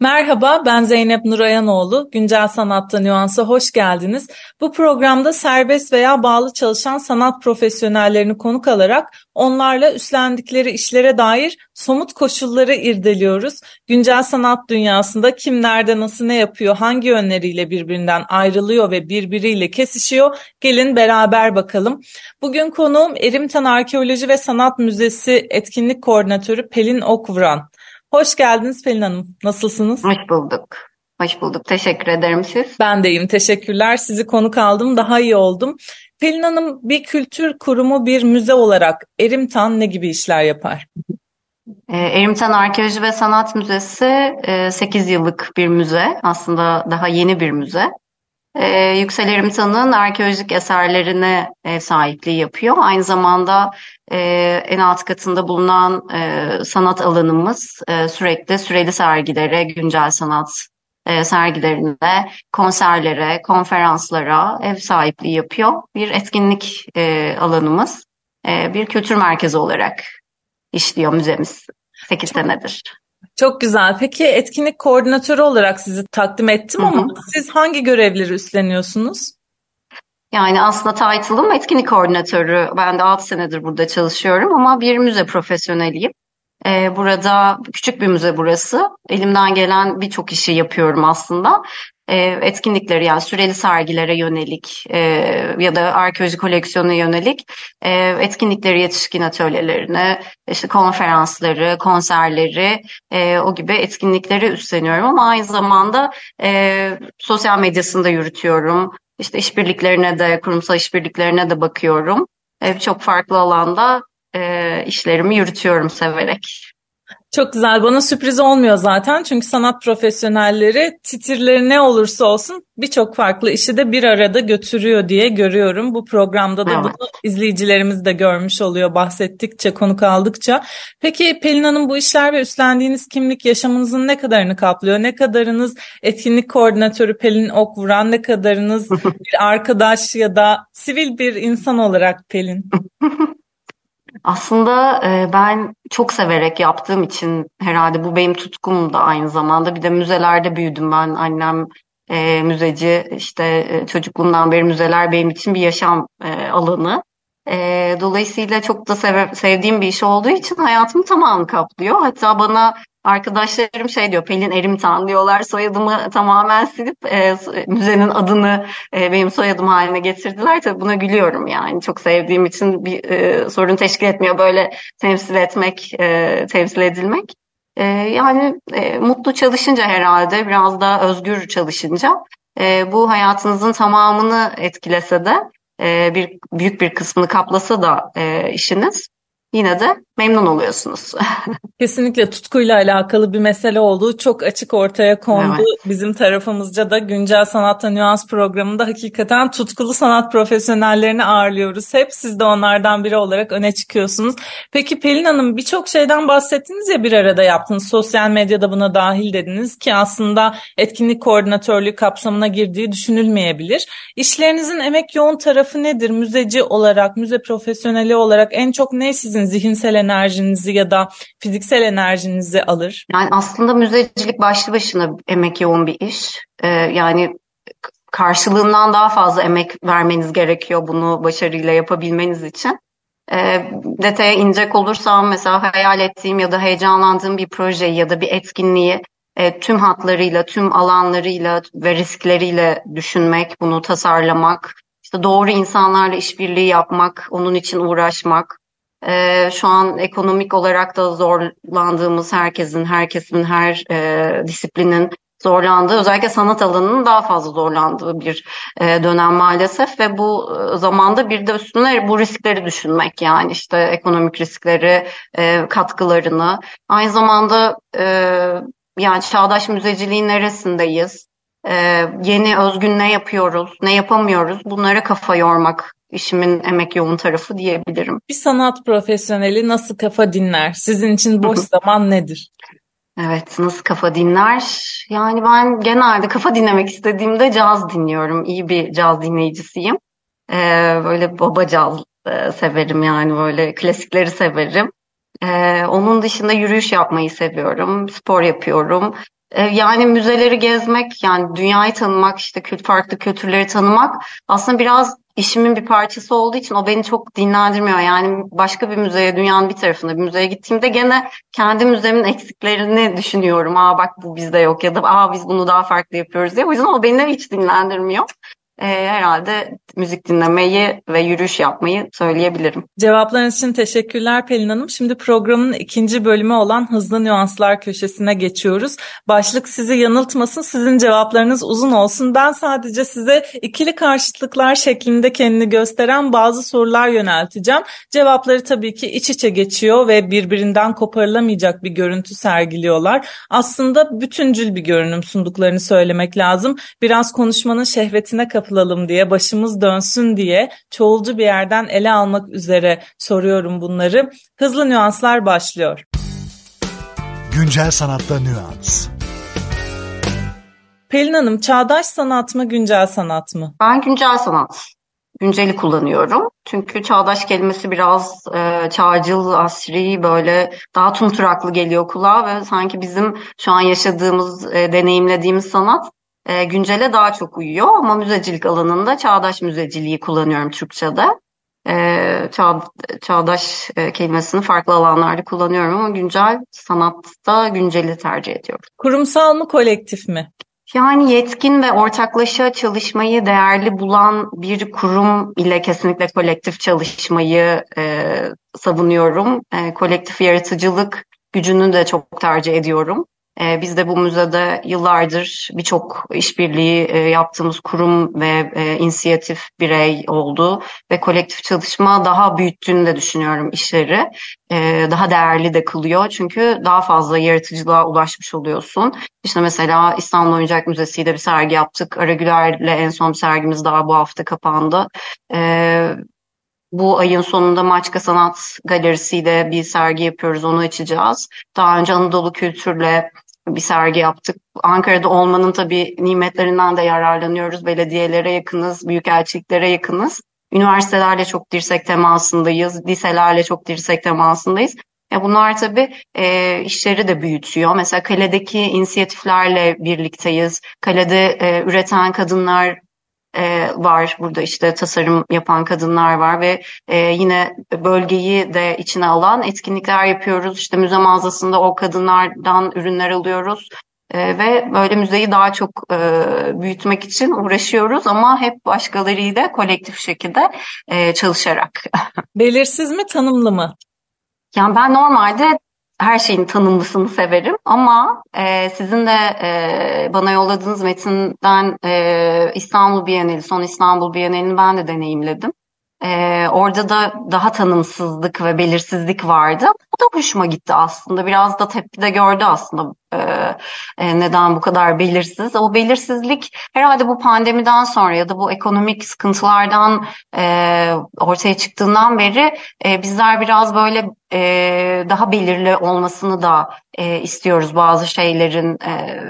Merhaba ben Zeynep Nurayanoğlu. Güncel Sanatta Nüans'a hoş geldiniz. Bu programda serbest veya bağlı çalışan sanat profesyonellerini konuk alarak onlarla üstlendikleri işlere dair somut koşulları irdeliyoruz. Güncel sanat dünyasında kim nerede nasıl ne yapıyor, hangi yönleriyle birbirinden ayrılıyor ve birbiriyle kesişiyor? Gelin beraber bakalım. Bugün konuğum Erimtan Arkeoloji ve Sanat Müzesi etkinlik koordinatörü Pelin Okvuran. Hoş geldiniz Pelin Hanım. Nasılsınız? Hoş bulduk. Hoş bulduk. Teşekkür ederim siz. Ben de iyiyim. Teşekkürler. Sizi konuk aldım. Daha iyi oldum. Pelin Hanım bir kültür kurumu, bir müze olarak Erimtan ne gibi işler yapar? Ee, Erimtan Arkeoloji ve Sanat Müzesi 8 e, yıllık bir müze. Aslında daha yeni bir müze. Ee, Yüksel Erimtan'ın arkeolojik eserlerine ev sahipliği yapıyor. Aynı zamanda e, en alt katında bulunan e, sanat alanımız e, sürekli süreli sergilere, güncel sanat e, sergilerine, konserlere, konferanslara ev sahipliği yapıyor. Bir etkinlik e, alanımız, e, bir kültür merkezi olarak işliyor müzemiz 8 senedir. Çok güzel. Peki etkinlik koordinatörü olarak sizi takdim ettim ama hı hı. siz hangi görevleri üstleniyorsunuz? Yani aslında title'ım etkinlik koordinatörü. Ben de 6 senedir burada çalışıyorum ama bir müze profesyoneliyim. Ee, burada küçük bir müze burası. Elimden gelen birçok işi yapıyorum aslında. Ee, etkinlikleri yani süreli sergilere yönelik e, ya da arkeoloji koleksiyonuna yönelik e, etkinlikleri yetişkin atölyelerine, işte konferansları, konserleri e, o gibi etkinlikleri üstleniyorum ama aynı zamanda e, sosyal medyasını da yürütüyorum. İşte işbirliklerine de, kurumsal işbirliklerine de bakıyorum. E, çok farklı alanda e, işlerimi yürütüyorum severek. Çok güzel. Bana sürpriz olmuyor zaten. Çünkü sanat profesyonelleri titirleri ne olursa olsun birçok farklı işi de bir arada götürüyor diye görüyorum. Bu programda da evet. bunu izleyicilerimiz de görmüş oluyor bahsettikçe, konuk aldıkça. Peki Pelin Hanım bu işler ve üstlendiğiniz kimlik yaşamınızın ne kadarını kaplıyor? Ne kadarınız etkinlik koordinatörü Pelin Okvuran, ne kadarınız bir arkadaş ya da sivil bir insan olarak Pelin? Aslında e, ben çok severek yaptığım için herhalde bu benim tutkum da aynı zamanda. Bir de müzelerde büyüdüm ben. Annem e, müzeci işte e, çocukluğumdan beri müzeler benim için bir yaşam e, alanı. E, dolayısıyla çok da sev sevdiğim bir iş olduğu için hayatımı tamamını kaplıyor. Hatta bana arkadaşlarım şey diyor Pelin Erimtan diyorlar soyadımı tamamen silip e, müzenin adını e, benim soyadım haline getirdiler. Tabii buna gülüyorum yani çok sevdiğim için bir e, sorun teşkil etmiyor böyle temsil etmek, e, temsil edilmek. E, yani e, mutlu çalışınca herhalde biraz daha özgür çalışınca e, bu hayatınızın tamamını etkilese de e, bir büyük bir kısmını kaplasa da e, işiniz yine de memnun oluyorsunuz. Kesinlikle tutkuyla alakalı bir mesele olduğu çok açık ortaya kondu. Evet. Bizim tarafımızca da Güncel Sanatta Nüans programında hakikaten tutkulu sanat profesyonellerini ağırlıyoruz. Hep siz de onlardan biri olarak öne çıkıyorsunuz. Peki Pelin Hanım birçok şeyden bahsettiniz ya bir arada yaptınız. Sosyal medyada buna dahil dediniz ki aslında etkinlik koordinatörlüğü kapsamına girdiği düşünülmeyebilir. İşlerinizin emek yoğun tarafı nedir? Müzeci olarak, müze profesyoneli olarak en çok ne sizin zihinsel enerjinizi ya da fiziksel enerjinizi alır? Yani aslında müzecilik başlı başına emek yoğun bir iş. Ee, yani karşılığından daha fazla emek vermeniz gerekiyor bunu başarıyla yapabilmeniz için. E, detaya inecek olursam mesela hayal ettiğim ya da heyecanlandığım bir projeyi ya da bir etkinliği e, tüm hatlarıyla, tüm alanlarıyla ve riskleriyle düşünmek, bunu tasarlamak, işte doğru insanlarla işbirliği yapmak, onun için uğraşmak, e, şu an ekonomik olarak da zorlandığımız herkesin, herkesin, her e, disiplinin zorlandığı, özellikle sanat alanının daha fazla zorlandığı bir e, dönem maalesef ve bu e, zamanda bir de üstüne bu riskleri düşünmek yani işte ekonomik riskleri, e, katkılarını, aynı zamanda e, yani çağdaş müzeciliğin neresindeyiz? Ee, yeni özgün ne yapıyoruz, ne yapamıyoruz bunlara kafa yormak işimin emek yoğun tarafı diyebilirim. Bir sanat profesyoneli nasıl kafa dinler? Sizin için boş zaman nedir? Evet, nasıl kafa dinler? Yani ben genelde kafa dinlemek istediğimde caz dinliyorum. İyi bir caz dinleyicisiyim. Ee, böyle baba caz e, severim yani böyle klasikleri severim. Ee, onun dışında yürüyüş yapmayı seviyorum, spor yapıyorum. Ee, yani müzeleri gezmek, yani dünyayı tanımak, işte kült farklı kültürleri tanımak aslında biraz işimin bir parçası olduğu için o beni çok dinlendirmiyor. Yani başka bir müzeye, dünyanın bir tarafında bir müzeye gittiğimde gene kendi müzemin eksiklerini düşünüyorum. Aa bak bu bizde yok ya da aa biz bunu daha farklı yapıyoruz diye. O yüzden o beni hiç dinlendirmiyor e, herhalde müzik dinlemeyi ve yürüyüş yapmayı söyleyebilirim. Cevaplarınız için teşekkürler Pelin Hanım. Şimdi programın ikinci bölümü olan Hızlı Nüanslar köşesine geçiyoruz. Başlık sizi yanıltmasın, sizin cevaplarınız uzun olsun. Ben sadece size ikili karşıtlıklar şeklinde kendini gösteren bazı sorular yönelteceğim. Cevapları tabii ki iç içe geçiyor ve birbirinden koparılamayacak bir görüntü sergiliyorlar. Aslında bütüncül bir görünüm sunduklarını söylemek lazım. Biraz konuşmanın şehvetine kapı kapılalım diye, başımız dönsün diye çoğulcu bir yerden ele almak üzere soruyorum bunları. Hızlı nüanslar başlıyor. Güncel sanatta nüans. Pelin Hanım, çağdaş sanat mı, güncel sanat mı? Ben güncel sanat. Günceli kullanıyorum. Çünkü çağdaş kelimesi biraz e, çağcıl, asri, böyle daha tumturaklı geliyor kulağa ve sanki bizim şu an yaşadığımız, e, deneyimlediğimiz sanat e, güncele daha çok uyuyor ama müzecilik alanında çağdaş müzeciliği kullanıyorum Türkçe'de. E, çağ, çağdaş e, kelimesini farklı alanlarda kullanıyorum ama güncel sanatta günceli tercih ediyorum. Kurumsal mı kolektif mi? Yani yetkin ve ortaklaşa çalışmayı değerli bulan bir kurum ile kesinlikle kolektif çalışmayı e, savunuyorum. E, kolektif yaratıcılık gücünü de çok tercih ediyorum. E, biz de bu müzede yıllardır birçok işbirliği e, yaptığımız kurum ve e, inisiyatif birey oldu ve kolektif çalışma daha büyüttüğünü de düşünüyorum işleri. E, daha değerli de kılıyor çünkü daha fazla yaratıcılığa ulaşmış oluyorsun. İşte mesela İstanbul Oyuncak Müzesi ile bir sergi yaptık. Aragüler'le en son sergimiz daha bu hafta kapandı. E, bu ayın sonunda Maçka Sanat Galerisi ile bir sergi yapıyoruz, onu açacağız. Daha önce Anadolu Kültür'le bir sergi yaptık. Ankara'da olmanın tabii nimetlerinden de yararlanıyoruz. Belediyelere yakınız, büyükelçiliklere yakınız. Üniversitelerle çok dirsek temasındayız, liselerle çok dirsek temasındayız. Ya bunlar tabii e, işleri de büyütüyor. Mesela kaledeki inisiyatiflerle birlikteyiz. Kalede e, üreten kadınlar e, var. Burada işte tasarım yapan kadınlar var ve e, yine bölgeyi de içine alan etkinlikler yapıyoruz. İşte müze mağazasında o kadınlardan ürünler alıyoruz. E, ve böyle müzeyi daha çok e, büyütmek için uğraşıyoruz ama hep başkalarıyla kolektif şekilde e, çalışarak. Belirsiz mi tanımlı mı? Yani ben normalde her şeyin tanımlısını severim ama e, sizin de e, bana yolladığınız metinden e, İstanbul Bienali, son İstanbul Bienali'ni ben de deneyimledim. Ee, orada da daha tanımsızlık ve belirsizlik vardı. O da hoşuma gitti aslında. Biraz da tepki de gördü aslında e, e, neden bu kadar belirsiz. O belirsizlik herhalde bu pandemiden sonra ya da bu ekonomik sıkıntılardan e, ortaya çıktığından beri e, bizler biraz böyle e, daha belirli olmasını da e, istiyoruz bazı şeylerin. E,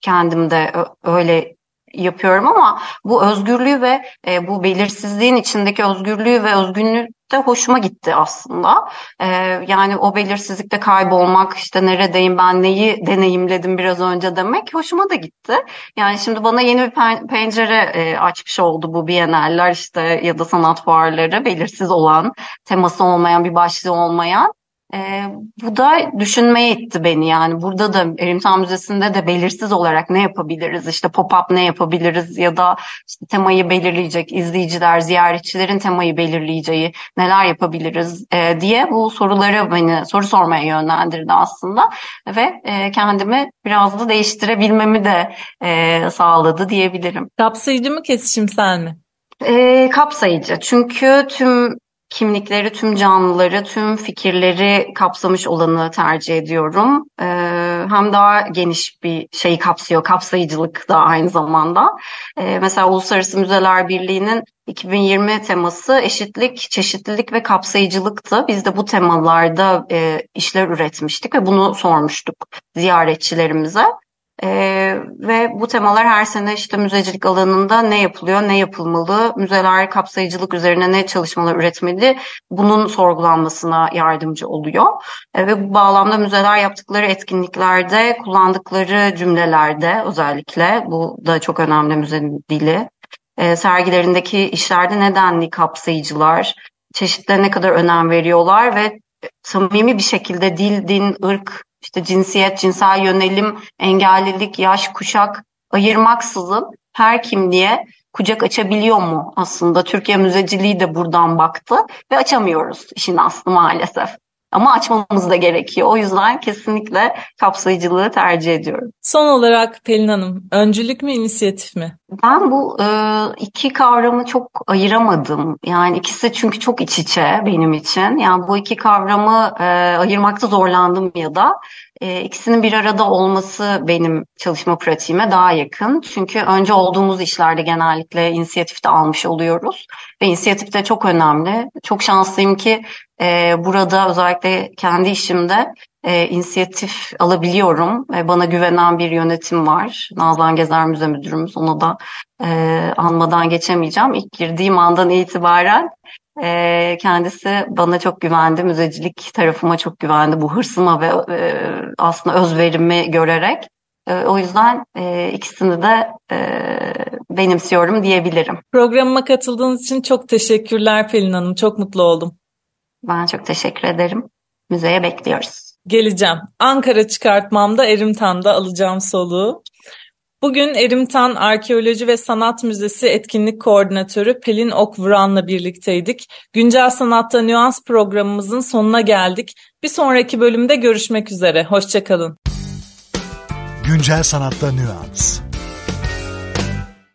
kendim de öyle yapıyorum ama bu özgürlüğü ve e, bu belirsizliğin içindeki özgürlüğü ve özgünlüğü de hoşuma gitti aslında. E, yani o belirsizlikte kaybolmak, işte neredeyim ben neyi deneyimledim biraz önce demek hoşuma da gitti. Yani şimdi bana yeni bir pencere e, açmış oldu bu biyeneller işte ya da sanat fuarları belirsiz olan, teması olmayan, bir başlığı olmayan. E, bu da düşünmeye itti beni yani. Burada da Erimtan Müzesi'nde de belirsiz olarak ne yapabiliriz? İşte pop-up ne yapabiliriz? Ya da işte temayı belirleyecek izleyiciler ziyaretçilerin temayı belirleyeceği neler yapabiliriz e, diye bu soruları beni soru sormaya yönlendirdi aslında. Ve e, kendimi biraz da değiştirebilmemi de e, sağladı diyebilirim. Kapsayıcı mı kesişimsel mi? E, kapsayıcı. Çünkü tüm kimlikleri, tüm canlıları, tüm fikirleri kapsamış olanı tercih ediyorum. Ee, hem daha geniş bir şeyi kapsıyor, kapsayıcılık da aynı zamanda. Ee, mesela Uluslararası Müzeler Birliği'nin 2020 teması eşitlik, çeşitlilik ve kapsayıcılıktı. Biz de bu temalarda e, işler üretmiştik ve bunu sormuştuk ziyaretçilerimize. Ee, ve bu temalar her sene işte müzecilik alanında ne yapılıyor, ne yapılmalı, müzeler kapsayıcılık üzerine ne çalışmalar üretmeli, bunun sorgulanmasına yardımcı oluyor. Ee, ve bu bağlamda müzeler yaptıkları etkinliklerde, kullandıkları cümlelerde özellikle, bu da çok önemli müzenin dili, e, sergilerindeki işlerde nedenli kapsayıcılar, çeşitlere ne kadar önem veriyorlar ve samimi bir şekilde dil, din, ırk, işte cinsiyet, cinsel yönelim, engellilik, yaş, kuşak ayırmaksızın her kimliğe kucak açabiliyor mu aslında? Türkiye müzeciliği de buradan baktı ve açamıyoruz işin aslı maalesef. Ama açmamız da gerekiyor. O yüzden kesinlikle kapsayıcılığı tercih ediyorum. Son olarak Pelin Hanım, öncülük mü, inisiyatif mi? Ben bu e, iki kavramı çok ayıramadım. Yani ikisi çünkü çok iç içe benim için. Yani bu iki kavramı e, ayırmakta zorlandım ya da e, ikisinin bir arada olması benim çalışma pratiğime daha yakın. Çünkü önce olduğumuz işlerde genellikle inisiyatifte almış oluyoruz. Ve inisiyatif de çok önemli. Çok şanslıyım ki e, burada özellikle kendi işimde e, inisiyatif alabiliyorum. E, bana güvenen bir yönetim var. Nazan Gezer Müze Müdürümüz. Onu da e, anmadan geçemeyeceğim. İlk girdiğim andan itibaren e, kendisi bana çok güvendi. Müzecilik tarafıma çok güvendi. Bu hırsıma ve e, aslında özverimi görerek. E, o yüzden e, ikisini de e, benimsiyorum diyebilirim. Programıma katıldığınız için çok teşekkürler Pelin Hanım. Çok mutlu oldum. Ben çok teşekkür ederim. Müzeye bekliyoruz. Geleceğim. Ankara çıkartmamda Erimtan'da alacağım soluğu. Bugün Erimtan Arkeoloji ve Sanat Müzesi Etkinlik Koordinatörü Pelin Okvuran'la birlikteydik. Güncel Sanatta Nüans programımızın sonuna geldik. Bir sonraki bölümde görüşmek üzere. Hoşçakalın. Güncel Sanatta Nüans